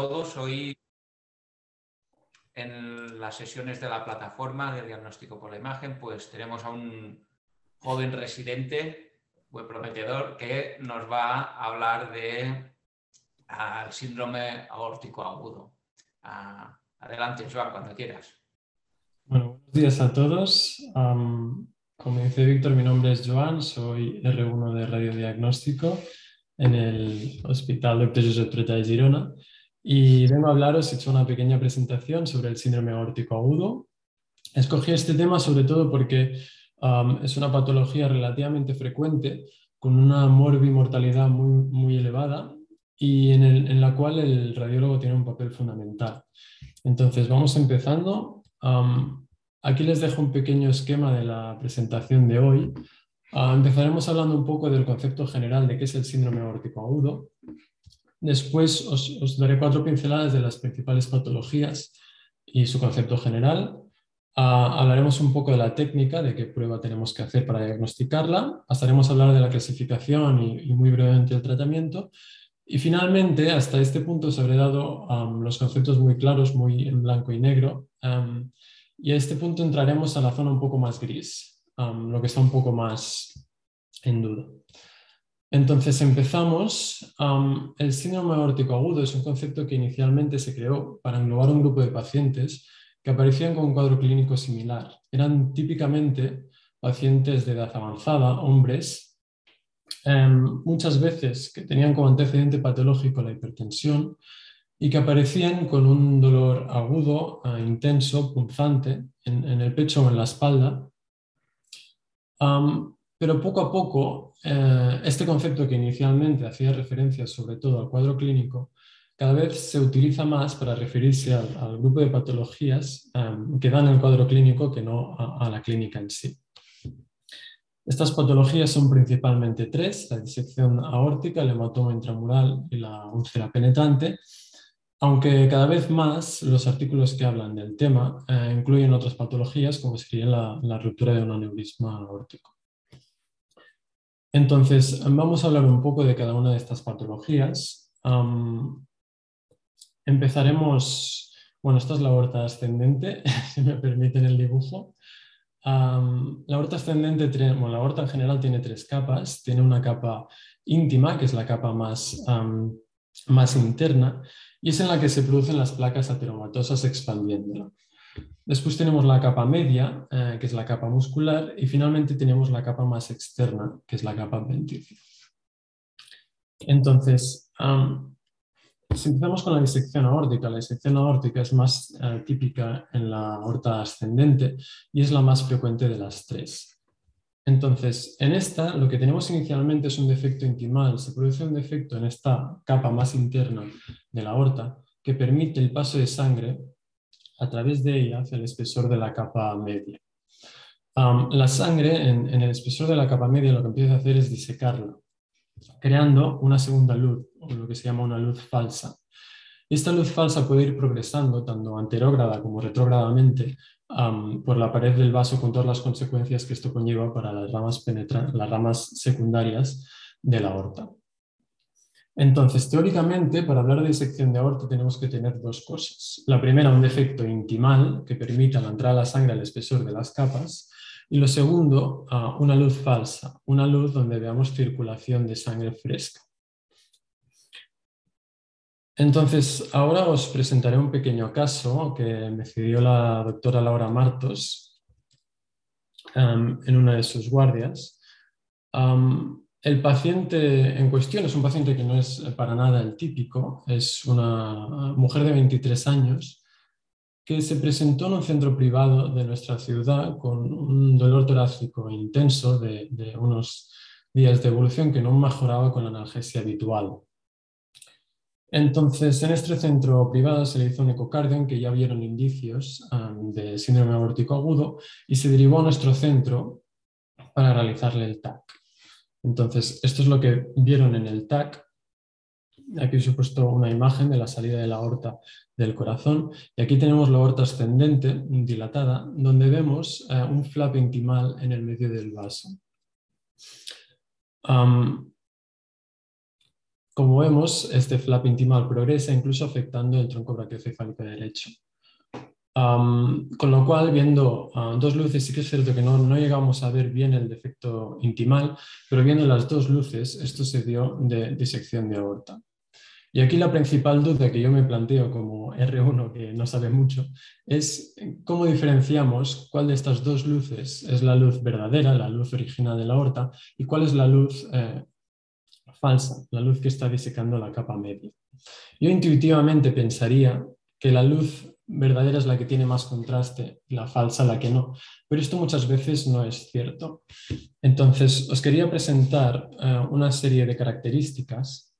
todos. Hoy en las sesiones de la plataforma de diagnóstico por la imagen, pues tenemos a un joven residente, buen prometedor, que nos va a hablar de al síndrome aórtico agudo. adelante, Joan, cuando quieras. Bueno, buenos días a todos. como dice Víctor, mi nombre es Joan, soy R1 de radiodiagnóstico en el Hospital Dr. Josep Trueta de Girona vengo a hablaros, he hecho una pequeña presentación sobre el síndrome aórtico agudo. Escogí este tema sobre todo porque es una patología relativamente frecuente con una morbimortalidad muy, muy elevada y en, la cual el radiólogo tiene un papel fundamental. Entonces, vamos empezando. aquí les dejo un pequeño esquema de la presentación de hoy. Ah, empezaremos hablando un poco del concepto general de qué es el síndrome aórtico agudo. Después os, daré cuatro pinceladas de las principales patologías y su concepto general. Ah, hablaremos un poco de la técnica, de qué prueba tenemos que hacer para diagnosticarla. Pasaremos a hablar de la clasificación y, muy brevemente el tratamiento. Y finalmente, hasta este punto os habré dado los conceptos muy claros, muy en blanco y negro. y a este punto entraremos a la zona un poco más gris, lo que está un poco más en duda. Entonces empezamos. el síndrome aórtico agudo es un concepto que inicialmente se creó para englobar un grupo de pacientes que aparecían con un cuadro clínico similar. Eran típicamente pacientes de edad avanzada, hombres, em, muchas veces que tenían como antecedente patológico la hipertensión y que aparecían con un dolor agudo, eh, intenso, punzante en el pecho o en la espalda, pero poco a poco, eh, este concepto que inicialmente hacía referencia sobre todo al cuadro clínico, cada vez se utiliza más para referirse al, grupo de patologías que dan el cuadro clínico que no a, la clínica en sí. Estas patologías son principalmente tres, la disección aórtica, el hematoma intramural y la úlcera penetrante, aunque cada vez más los artículos que hablan del tema eh, incluyen otras patologías como sería la, ruptura de un aneurisma aórtico. Entonces, vamos a hablar un poco de cada una de estas patologías. empezaremos, bueno, esta es la aorta ascendente, si me permiten el dibujo. la aorta ascendente, bueno, la aorta en general tiene tres capas. Tiene una capa íntima, que es la capa más, más interna, y es en la que se producen las placas ateromatosas expandiéndola. Después tenemos la capa media, eh, que es la capa muscular, y finalmente tenemos la capa más externa, que es la capa ventricular. Entonces, si empezamos con la disección aórtica, la disección aórtica es más eh, típica en la aorta ascendente y es la más frecuente de las tres. Entonces, en esta lo que tenemos inicialmente es un defecto intimal. Se produce un defecto en esta capa más interna de la aorta que permite el paso de sangre a través de ella hacia el espesor de la capa media. la sangre en, el espesor de la capa media lo que empieza a hacer es disecarla, creando una segunda luz, o lo que se llama una luz falsa. Esta luz falsa puede ir progresando tanto anterógrada como retrógradamente por la pared del vaso con todas las consecuencias que esto conlleva para las ramas, las ramas secundarias de la aorta. Entonces, teóricamente, para hablar de disección de aorta tenemos que tener dos cosas. La primera, un defecto intimal que permita la entrada de la sangre al espesor de las capas. Y lo segundo, ah, una luz falsa, una luz donde veamos circulación de sangre fresca. Entonces, ahora os presentaré un pequeño caso que me cedió la doctora Laura Martos em, en una de sus guardias. El paciente en cuestión es un paciente que no es para nada el típico, es una mujer de 23 años que se presentó en un centro privado de nuestra ciudad con un dolor torácico intenso de, unos días de evolución que no mejoraba con la analgesia habitual. Entonces, en este centro privado se le hizo un ecocardio en que ya vieron indicios de síndrome aórtico agudo y se derivó a nuestro centro para realizarle el TAC. Entonces, esto es lo que vieron en el TAC. Aquí os he puesto una imagen de la salida de la aorta del corazón y aquí tenemos la aorta ascendente dilatada donde vemos eh, un flap intimal en el medio del vaso. como vemos, este flap intimal progresa incluso afectando el tronco brachiocefálico derecho. Con lo cual, viendo ah, dos luces, sí que es cierto que no, no, llegamos a ver bien el defecto intimal, pero viendo las dos luces, esto se dio de disección de aorta. Y aquí la principal duda que yo me planteo como R1, que no sabe mucho, es cómo diferenciamos cuál de estas dos luces es la luz verdadera, la luz original de la aorta, y cuál es la luz eh, falsa, la luz que está disecando la capa media. Yo intuitivamente pensaría que la luz verdadera es la que tiene más contraste la falsa la que no, pero esto muchas veces no es cierto. Entonces, os quería presentar eh, una serie de características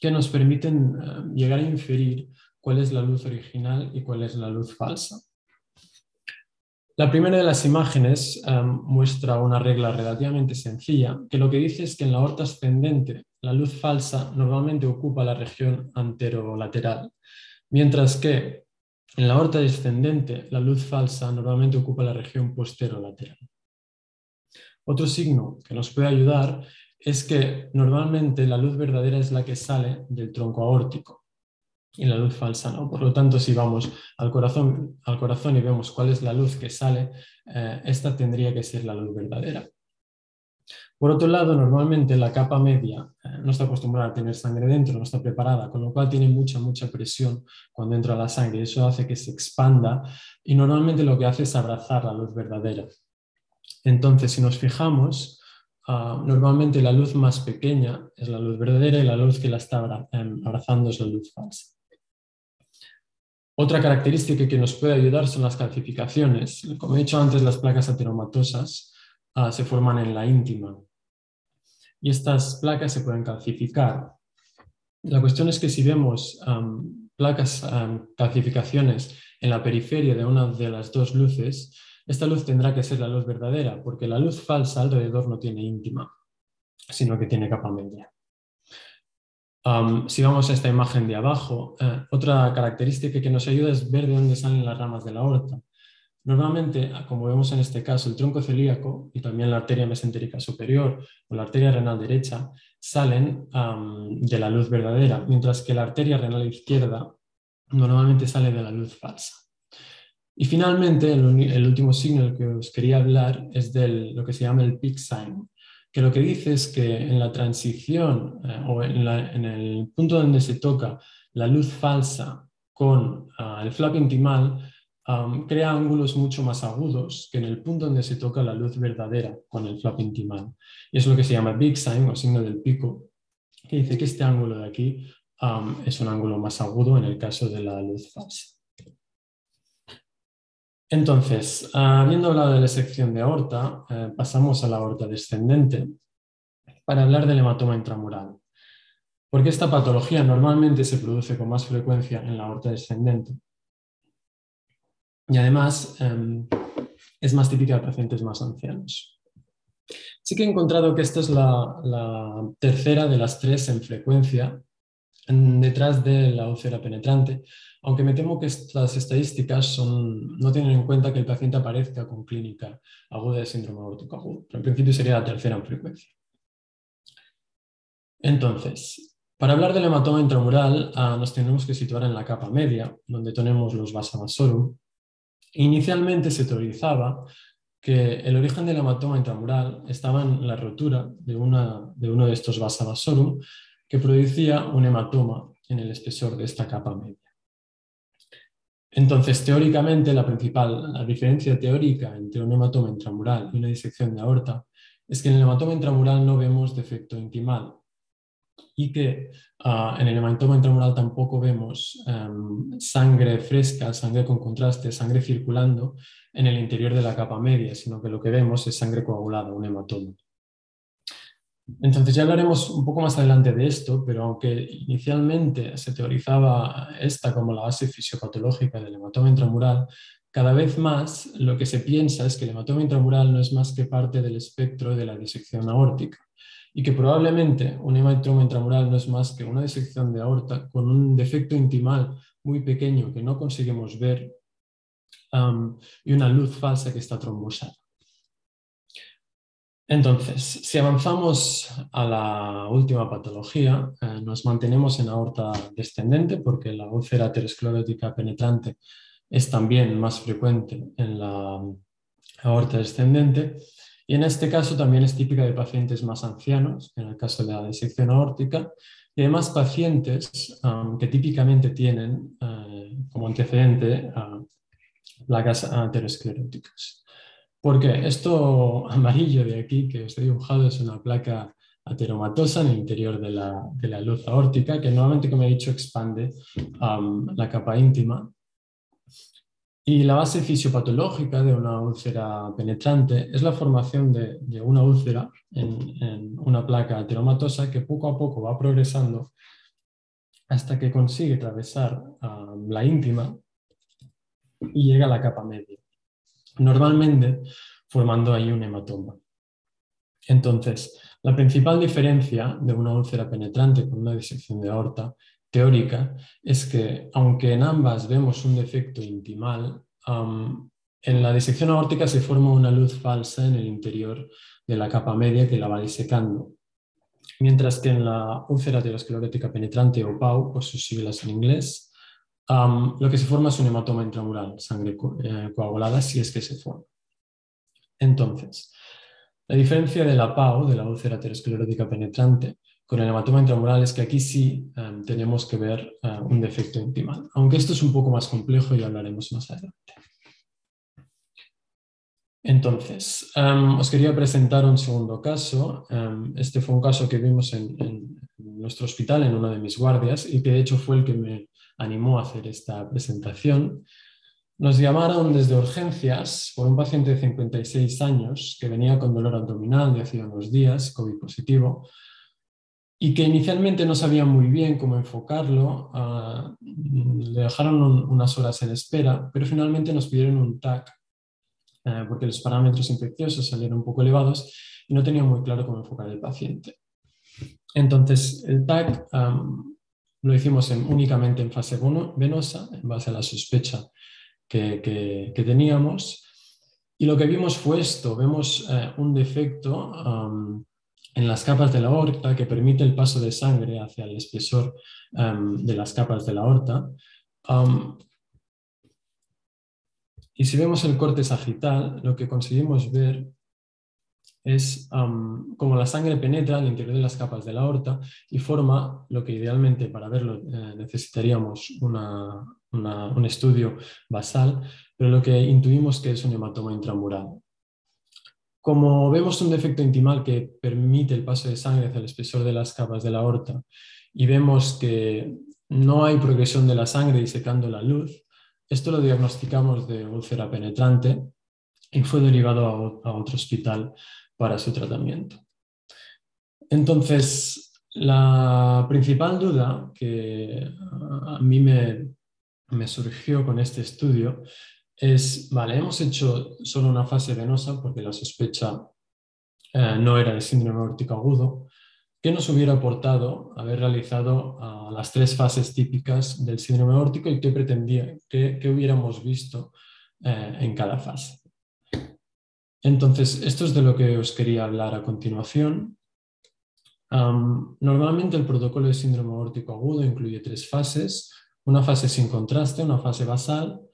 que nos permiten eh, llegar a inferir cuál es la luz original y cuál es la luz falsa. La primera de las imágenes eh, muestra una regla relativamente sencilla, que lo que dice es que en la aorta ascendente la luz falsa normalmente ocupa la región anterolateral, mientras que en la aorta descendente la luz falsa normalmente ocupa la región posterolateral. Otro signo que nos puede ayudar es que normalmente la luz verdadera es la que sale del tronco aórtico y la luz falsa no. Por lo tanto, si vamos al corazón, al corazón y vemos cuál es la luz que sale, eh, esta tendría que ser la luz verdadera. Por otro lado, normalmente la capa media eh, no está acostumbrada a tener sangre dentro, no está preparada, con lo cual tiene mucha, mucha presión cuando entra la sangre. Eso hace que se expanda y normalmente lo que hace es abrazar la luz verdadera. Entonces, si nos fijamos, Ah, normalmente la luz más pequeña es la luz verdadera y la luz que la está em, abrazando es la luz falsa. Otra característica que nos puede ayudar son las calcificaciones. Como he dicho antes, las placas ateromatosas ah, se forman en la íntima y estas placas se pueden calcificar. La cuestión es que si vemos placas, calcificaciones en la periferia de una de las dos luces, esta luz tendrá que ser la luz verdadera, porque la luz falsa alrededor no tiene íntima, sino que tiene capa media. si vamos a esta imagen de abajo, eh, otra característica que nos ayuda es ver de dónde salen las ramas de la aorta. Normalmente, como vemos en este caso, el tronco celíaco y también la arteria mesentérica superior o la arteria renal derecha salen de la luz verdadera, mientras que la arteria renal izquierda normalmente sale de la luz falsa. Y finalmente, el, último signo del que os quería hablar es de lo que se llama el peak sign, que lo que dice es que en la transición eh, o en, el punto donde se toca la luz falsa con ah, el flap intimal, crea ángulos mucho más agudos que en el punto donde se toca la luz verdadera con el flap intimal. Y es lo que se llama big sign o signo del pico, que dice que este ángulo de aquí es un ángulo más agudo en el caso de la luz falsa. Entonces, habiendo hablado de la sección de aorta, eh, pasamos a la aorta descendente para hablar del hematoma intramural. Porque esta patología normalmente se produce con más frecuencia en la aorta descendente. Y además em, es más típica de pacientes más ancianos. Sí que he encontrado que esta es la tercera de las tres en frecuencia detrás de la úlcera penetrante, aunque me temo que estas estadísticas no tienen en cuenta que el paciente aparezca con clínica aguda de síndrome aórtico agudo, pero en principio sería la tercera en frecuencia. Entonces, para hablar del hematoma intramural ah, nos tenemos que situar en la capa media, donde tenemos los vasa vasorum. Inicialmente se teorizaba que el origen del hematoma intramural estaba en la rotura de, uno de estos vasa vasorum que producía un hematoma en el espesor de esta capa media. Entonces, teóricamente, la principal la diferencia teórica entre un hematoma intramural y una disección de aorta es que en el hematoma intramural no vemos defecto intimal y que ah, en el hematoma intramural tampoco vemos em, sangre fresca, sangre con contraste, sangre circulando en el interior de la capa media, sino que lo que vemos es sangre coagulada, un hematoma. Entonces ya hablaremos un poco más adelante de esto, pero aunque inicialmente se teorizaba esta como la base fisiopatológica del hematoma intramural, cada vez más lo que se piensa es que el hematoma intramural no es más que parte del espectro de la disección aórtica y que probablemente un hematoma intramural no es más que una disección de aorta con un defecto intimal muy pequeño que no conseguimos ver y una luz falsa que está trombosada. Entonces, si avanzamos a la última patología, eh, nos mantenemos en aorta descendente porque la úlcera aterosclerótica penetrante es también más frecuente en la aorta descendente y en este caso también es típica de pacientes más ancianos, en el caso de la disección aórtica, y además pacientes que típicamente tienen eh, como antecedente placas ateroscleróticas. Porque esto amarillo de aquí que os he dibujado es una placa ateromatosa en el interior de la, luz aórtica que normalmente, como he dicho, expande la capa íntima. Y la base fisiopatológica de una úlcera penetrante es la formación de, una úlcera en, una placa ateromatosa que poco a poco va progresando hasta que consigue atravesar la íntima y llega a la capa media normalmente formando ahí un hematoma. Entonces, la principal diferencia de una úlcera penetrante con una disección de aorta teórica es que, aunque en ambas vemos un defecto intimal, en la disección aórtica se forma una luz falsa en el interior de la capa media que la va disecando. Mientras que en la úlcera aterosclerótica penetrante o PAU, por sus siglas en inglés, lo que se forma es un hematoma intramural, sangre eh, coagulada, si es que se forma. Entonces, la diferencia de la PAO, de la úlcera aterosclerótica penetrante, con el hematoma intramural es que aquí sí em, tenemos que ver eh, un defecto intimal, aunque esto es un poco más complejo y hablaremos más adelante. Entonces, em, os quería presentar un segundo caso. Em, este fue un caso que vimos en, en, nuestro hospital, en una de mis guardias, y que de hecho fue el que me animó a hacer esta presentación, nos llamaron desde urgencias por un paciente de 56 años que venía con dolor abdominal de hace unos días, COVID positivo, y que inicialmente no sabían muy bien cómo enfocarlo. Ah, le dejaron unas horas en espera, pero finalmente nos pidieron un TAC eh, porque los parámetros infecciosos salieron un poco elevados y no tenían muy claro cómo enfocar el paciente. Entonces, el TAC lo hicimos únicamente en fase venosa, en base a la sospecha que, teníamos. Y lo que vimos fue esto, vemos eh, un defecto en las capas de la aorta que permite el paso de sangre hacia el espesor de las capas de la aorta. y si vemos el corte sagital, lo que conseguimos ver es como la sangre penetra al interior de las capas de la aorta y forma lo que idealmente para verlo eh, necesitaríamos un estudio basal, pero lo que intuimos que es un hematoma intramural. Como vemos un defecto intimal que permite el paso de sangre hacia el espesor de las capas de la aorta y vemos que no hay progresión de la sangre disecando la luz, esto lo diagnosticamos de úlcera penetrante y fue derivado a otro hospital para su tratamiento. Entonces, la principal duda que a mí me, surgió con este estudio es, vale, hemos hecho solo una fase venosa porque la sospecha eh, no era el síndrome aórtico agudo, ¿qué nos hubiera aportado haber realizado ah, las tres fases típicas del síndrome aórtico y qué pretendía, qué, hubiéramos visto eh, en cada fase? Entonces, esto es de lo que os quería hablar a continuación. normalmente el protocolo de síndrome aórtico agudo incluye tres fases, una fase sin contraste, una fase basal,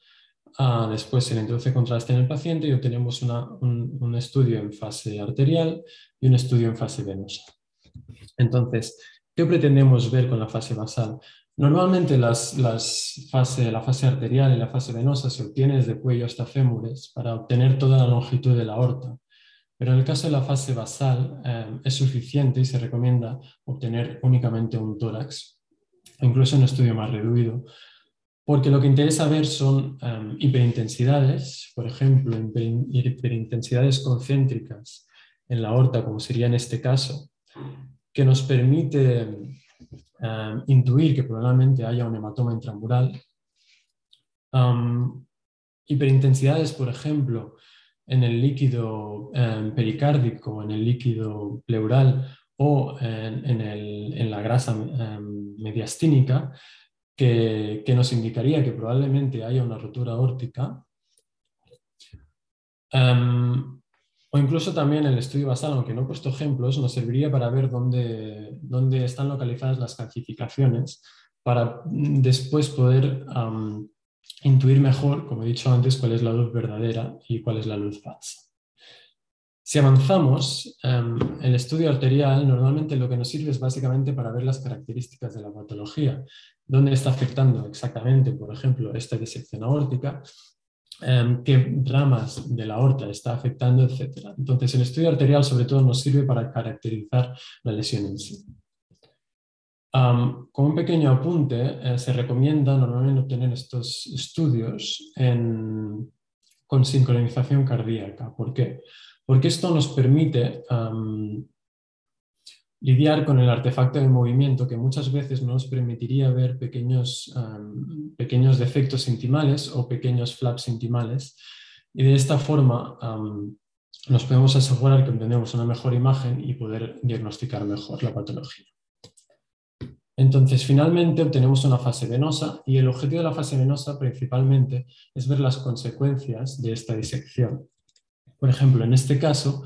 ah, después se le introduce contraste en el paciente y obtenemos un, estudio en fase arterial y un estudio en fase venosa. Entonces, ¿qué pretendemos ver con la fase basal? Normalmente las, la fase arterial y la fase venosa se obtiene desde cuello hasta fémures para obtener toda la longitud de la aorta. Pero en el caso de la fase basal eh, es suficiente y se recomienda obtener únicamente un tórax, incluso un estudio más reducido, porque lo que interesa ver son eh, hiperintensidades, por ejemplo, hiperintensidades concéntricas en la aorta, como sería en este caso, que nos permite Em, intuir que probablemente haya un hematoma intramural. hiperintensidades, por ejemplo, en el líquido um, pericárdico, en el líquido pleural o en, la grasa em, mediastínica, que, nos indicaría que probablemente haya una rotura órtica. O incluso también el estudio basal, aunque no he puesto ejemplos, nos serviría para ver dónde, dónde están localizadas las calcificaciones para después poder intuir mejor, como he dicho antes, cuál es la luz verdadera y cuál es la luz falsa. Si avanzamos, em, el estudio arterial normalmente lo que nos sirve es básicamente para ver las características de la patología, dónde está afectando exactamente, por ejemplo, esta disección aórtica, em, qué ramas de la aorta está afectando, etc. Entonces, el estudio arterial sobre todo nos sirve para caracterizar la lesión en sí. como un pequeño apunte, eh, se recomienda normalmente obtener estos estudios con sincronización cardíaca. ¿Por qué? Esto nos permite lidiar con el artefacto de movimiento que muchas veces nos permitiría ver pequeños, pequeños defectos intimales o pequeños flaps intimales y de esta forma nos podemos asegurar que obtenemos una mejor imagen y poder diagnosticar mejor la patología. Entonces, finalmente obtenemos una fase venosa y el objetivo de la fase venosa principalmente es ver las consecuencias de esta disección. Por ejemplo, en este caso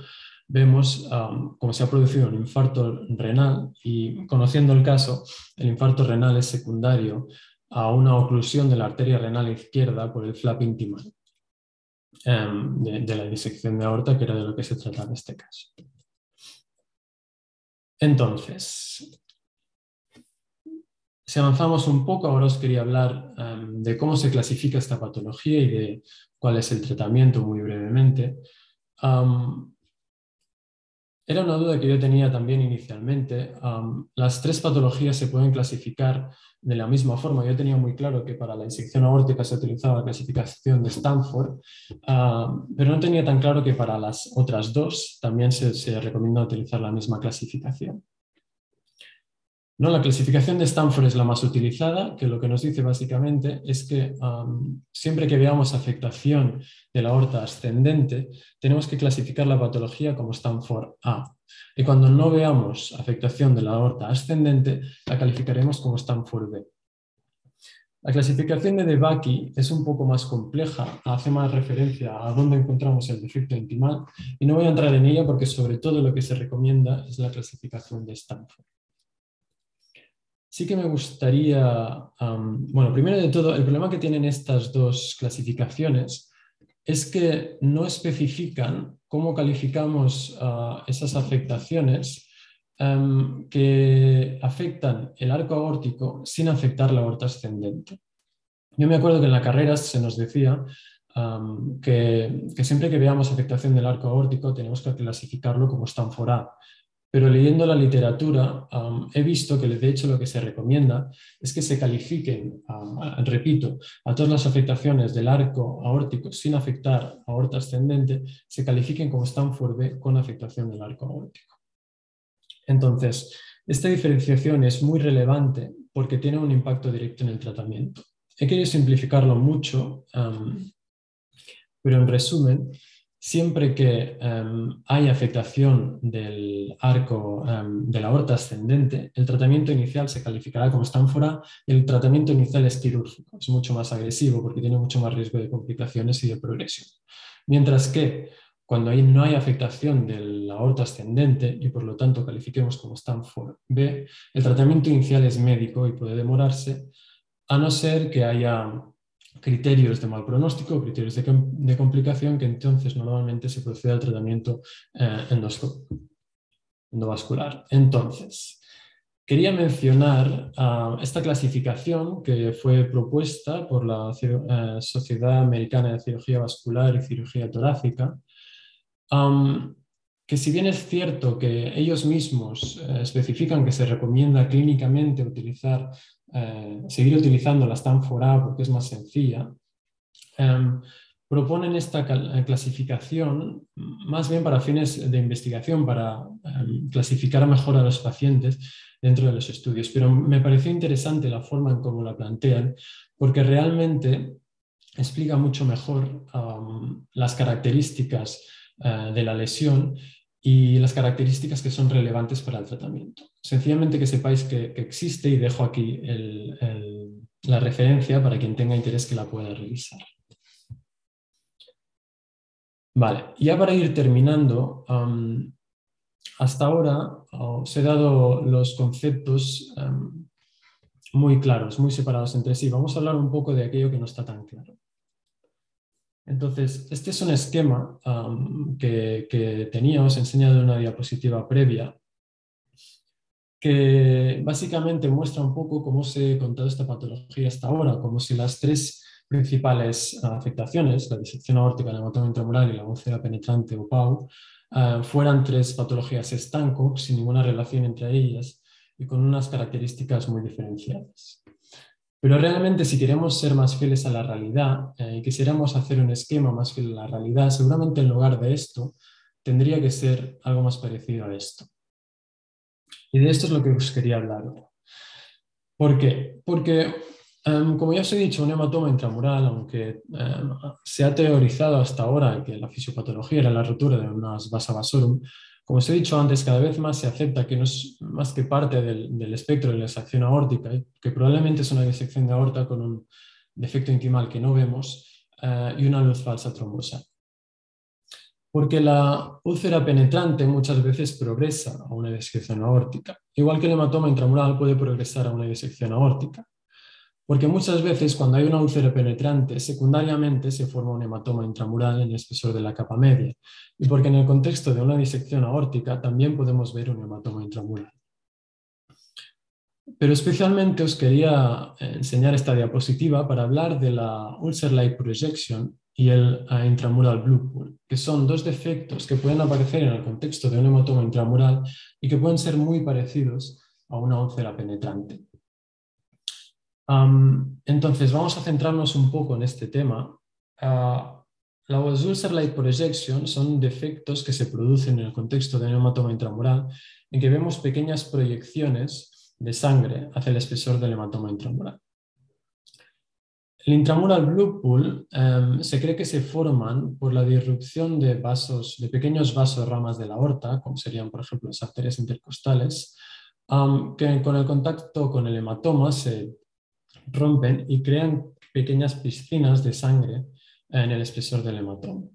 vemos um, cómo se ha producido un infarto renal y conociendo el caso, el infarto renal es secundario a una oclusión de la arteria renal izquierda por el flap intimal um, de, la disección de aorta, que era de lo que se trata en este caso. Entonces, si avanzamos un poco, ahora os quería hablar um, de cómo se clasifica esta patología y de cuál es el tratamiento muy brevemente era una duda que yo tenía también inicialmente. las tres patologías se pueden clasificar de la misma forma. Yo tenía muy claro que para la disección aórtica se utilizaba la clasificación de Stanford, pero no tenía tan claro que para las otras dos también se recomienda utilizar la misma clasificación. ¿No? La clasificación de Stanford es la más utilizada, que lo que nos dice básicamente es que siempre que veamos afectación de la aorta ascendente, tenemos que clasificar la patología como Stanford A. Y cuando no veamos afectación de la aorta ascendente, la calificaremos como Stanford B. La clasificación de Debaki es un poco más compleja, hace más referencia a dónde encontramos el defecto intimal y no voy a entrar en ella porque sobre todo lo que se recomienda es la clasificación de Stanford sí que me gustaría, bueno, primero de todo, el problema que tienen estas dos clasificaciones es que no especifican cómo calificamos esas afectaciones que afectan el arco aórtico sin afectar la aorta ascendente. Yo me acuerdo que en la carrera se nos decía que, siempre que veamos afectación del arco aórtico tenemos que clasificarlo como Stanford pero leyendo la literatura he visto que de hecho lo que se recomienda es que se califiquen, repito, a todas las afectaciones del arco aórtico sin afectar aorta ascendente, se califiquen como Stanford con afectación del arco aórtico. Entonces, esta diferenciación es muy relevante porque tiene un impacto directo en el tratamiento. He querido simplificarlo mucho, pero en resumen, siempre que em, hay afectación del arco em, de la aorta ascendente, el tratamiento inicial se calificará como estánfora y el tratamiento inicial es quirúrgico. Es mucho más agresivo porque tiene mucho más riesgo de complicaciones y de progresión. Mientras que cuando no hay afectación de la aorta ascendente y por lo tanto califiquemos como Stanford B, el tratamiento inicial es médico y puede demorarse, a no ser que haya criterios de mal pronóstico, criterios de, complicación, que entonces normalmente se procede al tratamiento eh, endovascular. Entonces, quería mencionar ah, esta clasificación que fue propuesta por la eh, Sociedad Americana de Cirugía Vascular y Cirugía Torácica, que si bien es cierto que ellos mismos eh, especifican que se recomienda clínicamente utilizar eh, seguir utilizando la Stanford A porque es más sencilla, em, proponen esta eh, clasificación más bien para fines de investigación, para em, clasificar mejor a los pacientes dentro de los estudios. Pero me pareció interesante la forma en cómo la plantean, porque realmente explica mucho mejor las características eh, de la lesión y las características que son relevantes para el tratamiento. Sencillamente que sepáis que, existe y dejo aquí la referencia para quien tenga interés que la pueda revisar. Vale, ya para ir terminando, hasta ahora os he dado los conceptos muy claros, muy separados entre sí. Vamos a hablar un poco de aquello que no está tan claro. Entonces, este es un esquema que, que, tenía, os he enseñado en una diapositiva previa, que básicamente muestra un poco cómo se ha contado esta patología hasta ahora, como si las tres principales afectaciones, la disección aórtica, el hematoma intramural y la úlcera penetrante o PAU, eh, fueran tres patologías estanco, sin ninguna relación entre ellas y con unas características muy diferenciadas. Pero realmente si queremos ser más fieles a la realidad eh, y quisiéramos hacer un esquema más fiel a la realidad, seguramente en lugar de esto tendría que ser algo más parecido a esto. Y de esto es lo que os quería hablar. ¿Por qué? Porque Em, como ya os he dicho, un hematoma intramural, aunque em, se ha teorizado hasta ahora que la fisiopatología era la rotura de unas vasa vasorum, como os he dicho antes, cada vez más se acepta que no es más que parte del, espectro de la disección aórtica, que probablemente es una disección de aorta con un defecto intimal que no vemos eh, y una luz falsa trombosa. Porque la úlcera penetrante muchas veces progresa a una disección aórtica, igual que el hematoma intramural puede progresar a una disección aórtica. Porque muchas veces cuando hay una úlcera penetrante, secundariamente se forma un hematoma intramural en el espesor de la capa media. Y porque en el contexto de una disección aórtica también podemos ver un hematoma intramural. Pero especialmente os quería enseñar esta diapositiva para hablar de la ulcer light projection y el eh, intramural blue pool, que son dos defectos que pueden aparecer en el contexto de un hematoma intramural y que pueden ser muy parecidos a una úlcera penetrante entonces, vamos a centrarnos un poco en este tema. Uh, la ulcer light projection son defectos que se producen en el contexto de hematoma intramural en que vemos pequeñas proyecciones de sangre hacia el espesor del hematoma intramural. El intramural blue pool se cree que se forman por la disrupción de vasos, de pequeños vasos ramas de la aorta, como serían, por ejemplo, las arterias intercostales, que con el contacto con el hematoma se rompen y crean pequeñas piscinas de sangre en el espesor del hematoma.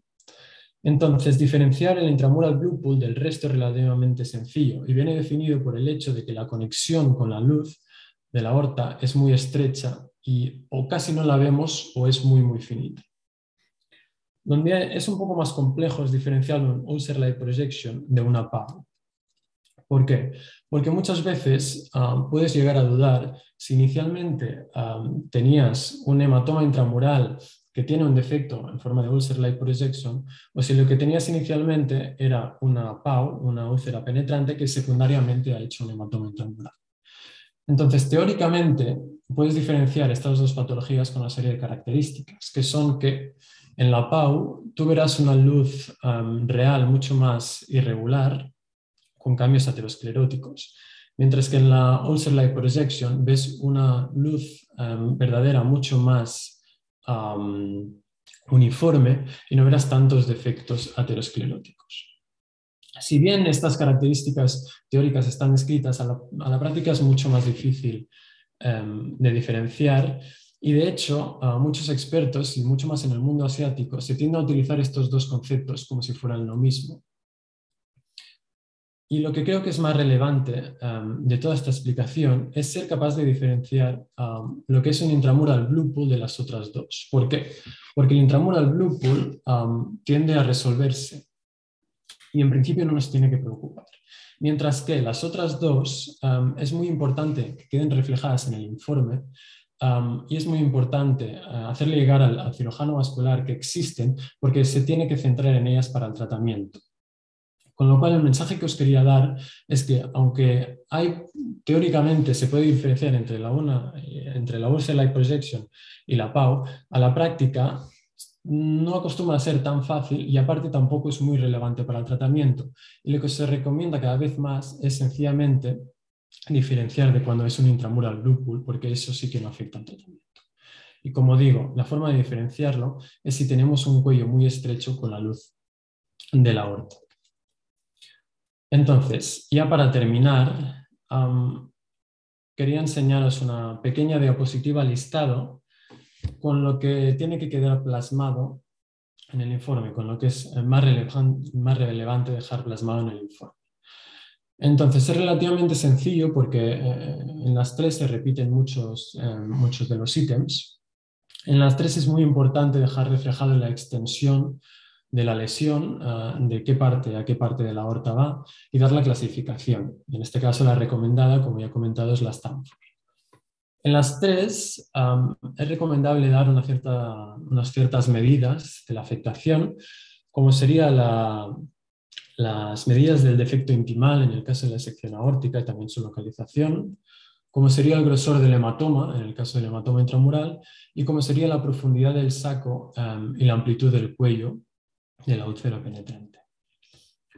Entonces, diferenciar el intramural blue pool del resto es relativamente sencillo y viene definido por el hecho de que la conexión con la luz de la aorta es muy estrecha y o casi no la vemos o es muy, muy finita. Donde es un poco más complejo es diferenciar un ulcer light projection de una PAU. ¿Por qué? Porque muchas veces ah, puedes llegar a dudar si inicialmente ah, tenías un hematoma intramural que tiene un defecto en forma de ulcer light projection o si lo que tenías inicialmente era una PAU, una úlcera penetrante que secundariamente ha hecho un hematoma intramural. Entonces, teóricamente, puedes diferenciar estas dos patologías con una serie de características, que son que en la PAU tú verás una luz ah, real mucho más irregular, con cambios ateroscleróticos. Mientras que en la ulcer light projection ves una luz em, verdadera mucho más uniforme y no verás tantos defectos ateroscleróticos. Si bien estas características teóricas están escritas, a la, práctica es mucho más difícil em, de diferenciar y de hecho muchos expertos y mucho más en el mundo asiático se tienden a utilizar estos dos conceptos como si fueran lo mismo. Y lo que creo que es más relevante um, de toda esta explicación es ser capaz de diferenciar um, lo que es un intramural blue pool de las otras dos. ¿Por qué? Porque el intramural blue pool um, tiende a resolverse y en principio no nos tiene que preocupar. Mientras que las otras dos es muy importante que queden reflejadas en el informe y es muy importante uh, hacerle llegar al, al cirujano vascular que existen porque se tiene que centrar en ellas para el tratamiento. Con lo cual, el mensaje que os quería dar es que, aunque hay, teóricamente se puede diferenciar entre la, una, entre la Light Projection y la PAU, a la práctica no acostumbra a ser tan fácil y aparte tampoco es muy relevante para el tratamiento. Y lo que se recomienda cada vez más es sencillamente diferenciar de cuando es un intramural blue pool, porque eso sí que no afecta al tratamiento. Y como digo, la forma de diferenciarlo es si tenemos un cuello muy estrecho con la luz de la aorta. Entonces, ya para terminar, quería enseñaros una pequeña diapositiva listado con lo que tiene que quedar plasmado en el informe, con lo que es más, más relevante dejar plasmado en el informe. Entonces es relativamente sencillo porque eh, en las tres se repiten muchos, eh, muchos de los ítems. En las tres es muy importante dejar reflejado la extensión de la lesión, eh, de qué parte a qué parte de la aorta va y dar la clasificación. En este caso la recomendada, como ya he comentado, es la Stanford. En las tres es recomendable dar una cierta, unas ciertas medidas de la afectación, como sería las medidas del defecto intimal en el caso de la sección aórtica y también su localización, como sería el grosor del hematoma en el caso del hematoma intramural y como sería la profundidad del saco y la amplitud del cuello del útero penetrante.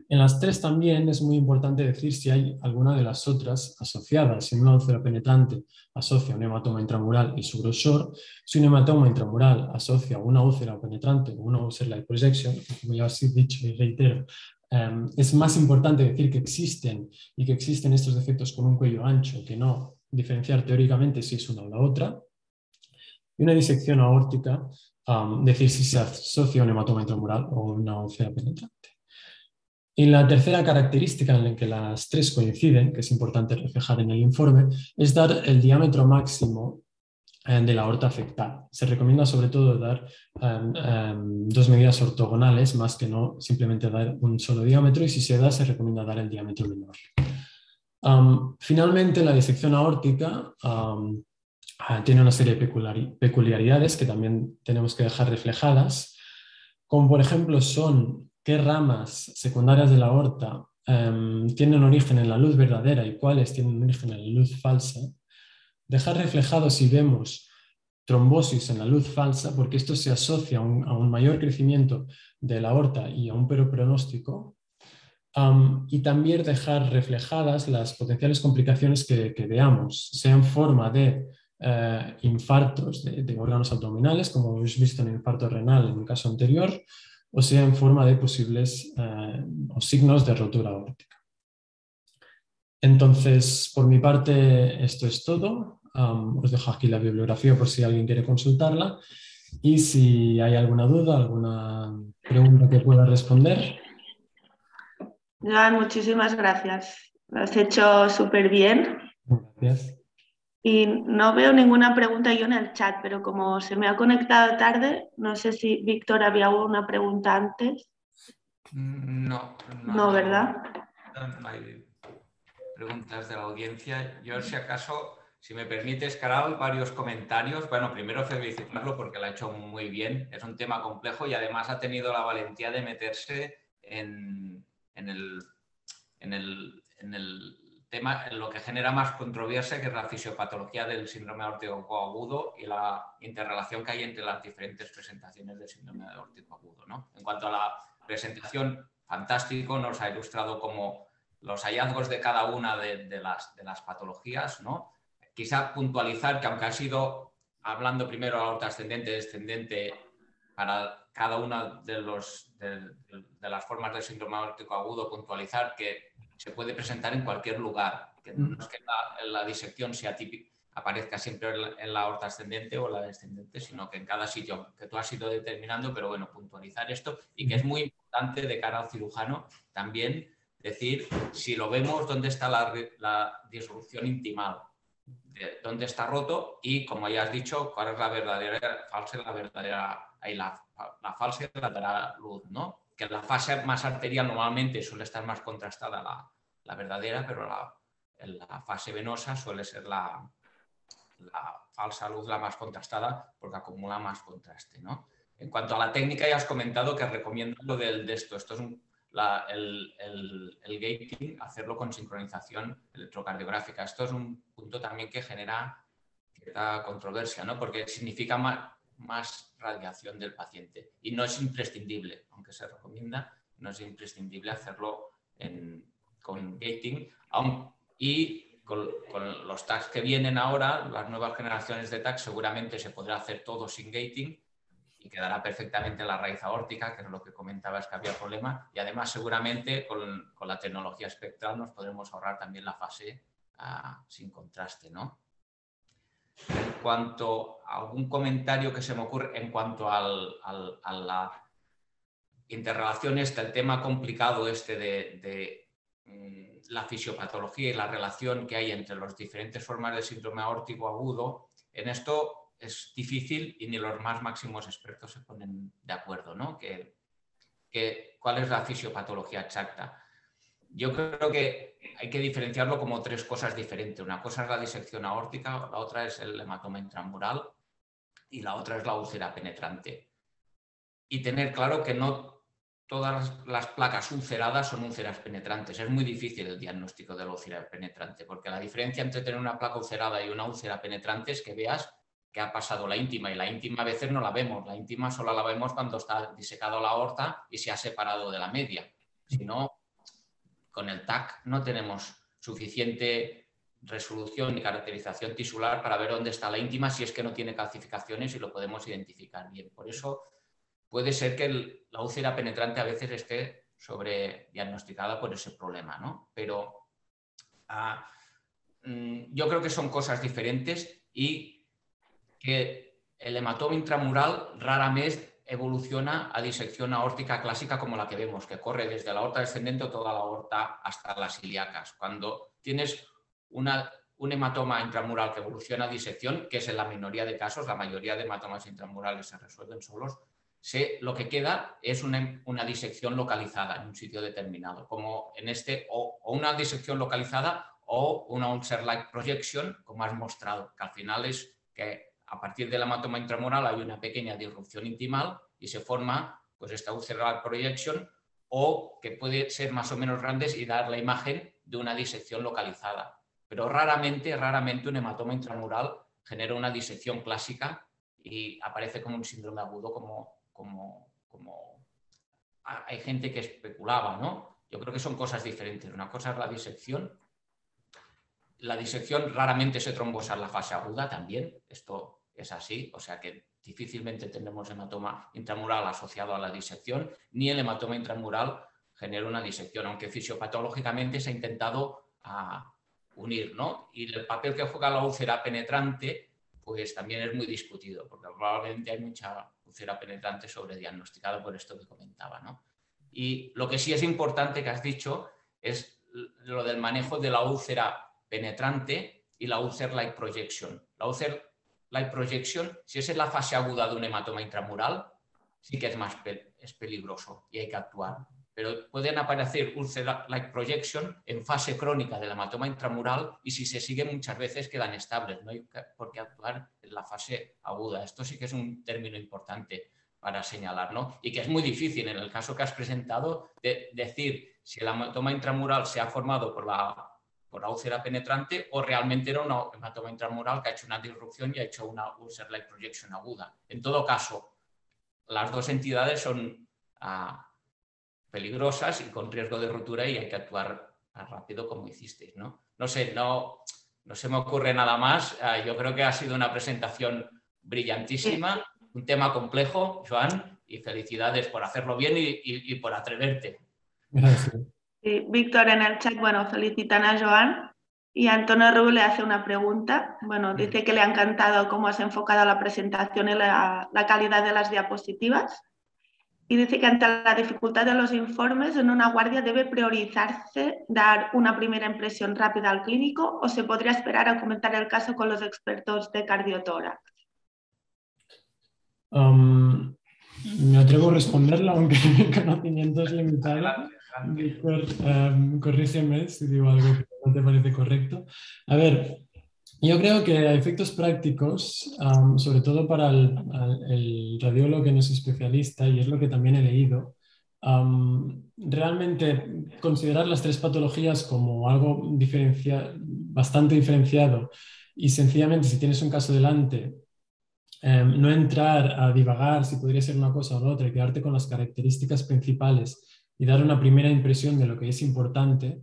En las tres también es muy importante decir si hay alguna de las otras asociadas. Si una úlcera penetrante asocia un hematoma intramural y su grosor, si un hematoma intramural asocia una úlcera penetrante o una úlcera light projection, como ya os he dicho y reitero, em, es más importante decir que existen y que existen estos defectos con un cuello ancho que no diferenciar teóricamente si es una o la otra. Y una disección aórtica, decir si se asocia un hematoma intramural o una úlcera penetrante. Y la tercera característica en la que las tres coinciden, que es importante reflejar en el informe, es dar el diámetro máximo eh, de la aorta afectada. Se recomienda sobre todo dar em, em, dos medidas ortogonales, más que no simplemente dar un solo diámetro, y si se da, se recomienda dar el diámetro menor. finalmente, la disección aórtica ah, tiene una serie de peculiaridades que también tenemos que dejar reflejadas, como por ejemplo son qué ramas secundarias de la aorta em, tienen origen en la luz verdadera y cuáles tienen origen en la luz falsa, dejar reflejado si vemos trombosis en la luz falsa, porque esto se asocia a un, mayor crecimiento de la aorta y a un pero pronóstico, y también dejar reflejadas las potenciales complicaciones que, veamos, sea en forma de eh, infartos de, de, órganos abdominales, como hemos visto en el infarto renal en el caso anterior, o sea en forma de posibles eh, o signos de rotura aórtica. Entonces, por mi parte, esto es todo. os dejo aquí la bibliografía por si alguien quiere consultarla. Y si hay alguna duda, alguna pregunta que pueda responder. Joan, muchísimas gracias. Lo has hecho súper bien. Gracias. Y no veo ninguna pregunta yo en el chat, pero como se me ha conectado tarde, no sé si Víctor había una pregunta antes. Mm, no. No, no ¿verdad? No hay preguntas de la audiencia. Yo, si acaso, si me permites, Caral, varios comentarios. Bueno, primero felicitarlo porque lo ha hecho muy bien. Es un tema complejo y además ha tenido la valentía de meterse en, en el, en el, en el tema, lo que genera más controversia, que es la fisiopatología del síndrome aórtico agudo y la interrelación que hay entre las diferentes presentaciones del síndrome aórtico agudo. En cuanto a la presentación, fantástico, nos ha ilustrado como los hallazgos de cada una de, las, patologías. ¿no? Quizá puntualizar que aunque ha sido, hablando primero aorta ascendente descendente, para cada una de las formas del síndrome aórtico agudo, puntualizar que se puede presentar en cualquier lugar, que no es que la, disección sea típica, aparezca siempre en la aorta ascendente o la descendente, sino que en cada sitio que tú has ido determinando, pero bueno, puntualizar esto y que es muy importante de cara al cirujano también decir si lo vemos dónde está la, disrupción intimal, dónde está roto y como ya has dicho, cuál es la verdadera falsa y la verdadera, la, la falsa y la verdadera luz, ¿no? Que la fase más arterial normalmente suele estar más contrastada la, la verdadera, pero la, la, fase venosa suele ser la, la, falsa luz la más contrastada porque acumula más contraste. ¿no? En cuanto a la técnica, ya has comentado que recomiendo lo del, de esto. Esto es el, el, el, gating, hacerlo con sincronización electrocardiográfica. Esto es un punto también que genera cierta controversia, ¿no? porque significa más, más radiación del paciente. Y no es imprescindible, aunque se recomienda, no es imprescindible hacerlo con gating. y con, los tags que vienen ahora, las nuevas generaciones de tags, seguramente se podrá hacer todo sin gating y quedará perfectamente la raíz aórtica, que es lo que comentabas que había problema. Y además, seguramente con, la tecnología espectral nos podremos ahorrar también la fase ah, sin contraste, ¿no? En cuanto a algún comentario que se me ocurre en cuanto a la interrelación está el tema complicado este de, mm, la fisiopatología y la relación que hay entre las diferentes formas de síndrome aórtico agudo. En esto es difícil y ni los más máximos expertos se ponen de acuerdo, ¿no? Que, ¿Cuál es la fisiopatología exacta? Yo creo que hay que diferenciarlo como tres cosas diferentes. Una cosa es la disección aórtica, la otra es el hematoma intramural y la otra es la úlcera penetrante. Y tener claro que no todas las placas ulceradas son úlceras penetrantes. Es muy difícil el diagnóstico de la úlcera penetrante, porque la diferencia entre tener una placa ulcerada y una úlcera penetrante es que veas que ha pasado la íntima y la íntima a veces no la vemos. La íntima solo la vemos cuando está disecado la aorta y se ha separado de la media. Si no, con el TAC no tenemos suficiente resolución y caracterización tisular para ver dónde está la íntima si es que no tiene calcificaciones y lo podemos identificar bien. Por eso puede ser que la úlcera penetrante a veces esté sobrediagnosticada por ese problema, ¿no? Pero ah, mm, yo creo que son cosas diferentes y que el hematoma intramural raramente evoluciona a disección aórtica clásica como la que vemos, que corre desde la aorta descendente o toda la aorta hasta las ilíacas. Cuando tienes un hematoma intramural que evoluciona a disección, que es en la minoría de casos, la mayoría de hematomas intramurales se resuelven solos, lo que queda es una, disección localizada en un sitio determinado, como en este, o, una disección localizada o una ulcer-like projection, como has mostrado, que al final es que a partir del hematoma intramural hay una pequeña disrupción intimal y se forma pues esta ulcer-like projection o que puede ser más o menos grandes y dar la imagen de una disección localizada. Pero raramente, raramente un hematoma intramural genera una disección clásica y aparece como un síndrome agudo como como, como hay gente que especulaba, ¿no? Yo creo que son cosas diferentes. Una cosa es la disección. La disección raramente se trombosa en la fase aguda también. Esto es así, o sea que difícilmente tenemos hematoma intramural asociado a la disección, ni el hematoma intramural genera una disección, aunque fisiopatológicamente se ha intentado ah, unir, ¿no? Y el papel que juega la úlcera penetrante, pues también es muy discutido, porque probablemente hay mucha úlcera penetrante sobrediagnosticado por esto que comentaba. ¿no? Y lo que sí es importante que has dicho es lo del manejo de la úlcera penetrante y la ulcer light projection. La ulcer light projection, si es en la fase aguda de un hematoma intramural, sí que es más es peligroso y hay que actuar. Pero pueden aparecer ulcer light projection en fase crónica del hematoma intramural y si se sigue muchas veces quedan estables. No hay por qué actuar la fase aguda. Esto sí que es un término importante para señalar, ¿no? Y que es muy difícil en el caso que has presentado de decir si el hematoma intramural se ha formado por la, por la úlcera penetrante o realmente era un hematoma intramural que ha hecho una disrupción y ha hecho una ulcer light projection aguda. En todo caso, las dos entidades son ah, peligrosas y con riesgo de rotura y hay que actuar rápido como hicisteis, ¿no? No sé, no, no se me ocurre nada más. Ah, yo creo que ha sido una presentación brillantísima, un tema complejo, Joan, y felicidades por hacerlo bien y, por atreverte. Gracias. Víctor en el chat, bueno, felicitan a Joan y Antonio Rubio le hace una pregunta. Bueno, dice que le ha encantado cómo has enfocado la presentación y la calidad de las diapositivas y dice que ante la dificultad de los informes en una guardia debe priorizarse dar una primera impresión rápida al clínico o se podría esperar a comentar el caso con los expertos de cardiotórax. Um, me atrevo a responderla, aunque mi conocimiento es limitado. Um, corrígeme si digo algo que no te parece correcto. A ver, yo creo que a efectos prácticos, sobre todo para el, radiólogo que no es especialista, y es lo que también he leído, realmente considerar las tres patologías como algo bastante diferenciado y sencillamente si tienes un caso delante, em, no entrar a divagar si podría ser una cosa o la otra y quedarte con las características principales y dar una primera impresión de lo que es importante,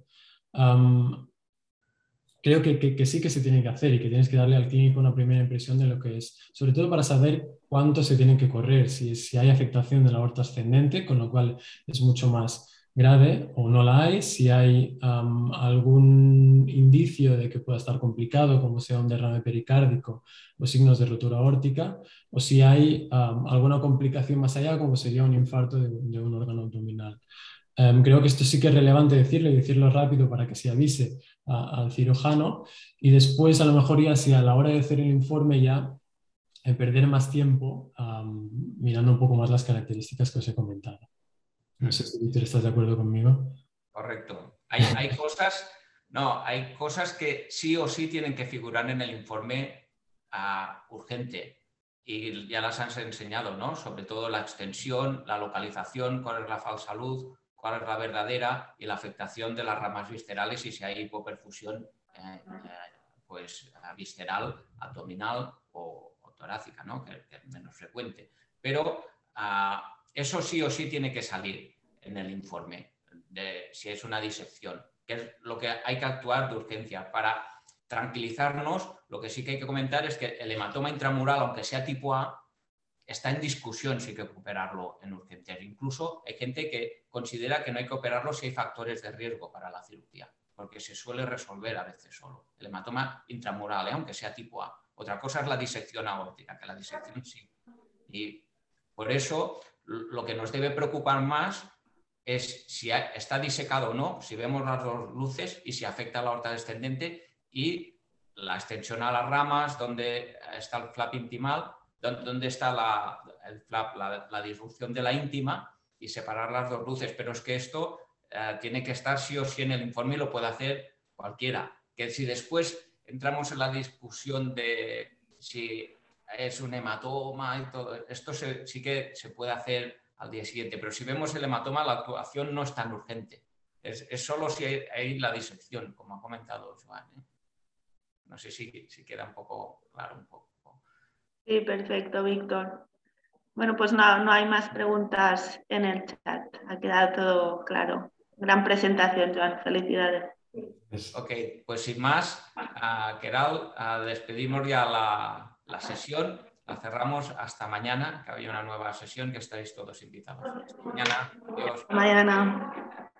creo que, sí que se tiene que hacer y que tienes que darle al clínico una primera impresión de lo que es, sobre todo para saber cuánto se tiene que correr, si, hay afectación de la aorta ascendente, con lo cual es mucho más grave o no la hay, si hay algún indicio de que pueda estar complicado, como sea un derrame pericárdico o signos de rotura aórtica, o si hay alguna complicación más allá, como sería un infarto de, un órgano abdominal. Em, creo que esto sí que es relevante decirlo y decirlo rápido para que se avise al cirujano y después a lo mejor ya si a la hora de hacer el informe ya perder más tiempo mirando un poco más las características que os he comentado. No sé si estás de acuerdo conmigo. Correcto. Hay, cosas, no, hay cosas que sí o sí tienen que figurar en el informe ah, urgente y ya las han enseñado, ¿no? Sobre todo la extensión, la localización, cuál es la falsa luz, cuál es la verdadera y la afectación de las ramas viscerales y si hay hipoperfusión eh, eh, pues, visceral, abdominal o, torácica, ¿no? que, es menos frecuente. Pero ah, eso sí o sí tiene que salir en el informe, de si es una disección, que es lo que hay que actuar de urgencia. Para tranquilizarnos, lo que sí que hay que comentar es que el hematoma intramural, aunque sea tipo A, está en discusión si hay que operarlo en urgencias. Incluso hay gente que considera que no hay que operarlo si hay factores de riesgo para la cirugía, porque se suele resolver a veces solo. El hematoma intramural, ¿eh? aunque sea tipo A. Otra cosa es la disección aórtica, que la disección sí. Y por eso lo que nos debe preocupar más es si está disecado o no, si vemos las dos luces y si afecta a la aorta descendente y la extensión a las ramas, donde está el flap intimal, donde está la, la, disrupción de la íntima y separar las dos luces. Pero es que esto eh, tiene que estar sí o sí en el informe y lo puede hacer cualquiera. Que si después entramos en la discusión de si es un hematoma y todo. Esto sí que se puede hacer al día siguiente, pero si vemos el hematoma, la actuación no es tan urgente. Es, solo si hay, la disección, como ha comentado Joan. ¿eh? No sé si, si, queda un poco claro. Un poco. Sí, perfecto, Víctor. Bueno, pues no, no hay más preguntas en el chat. Ha quedado todo claro. Gran presentación, Joan. Felicidades. Ok, pues sin más, uh, Keral, despedimos ya la, la sesión. La cerramos hasta mañana, que había una nueva sesión que estáis todos invitados. Hasta mañana. Adiós. Mañana.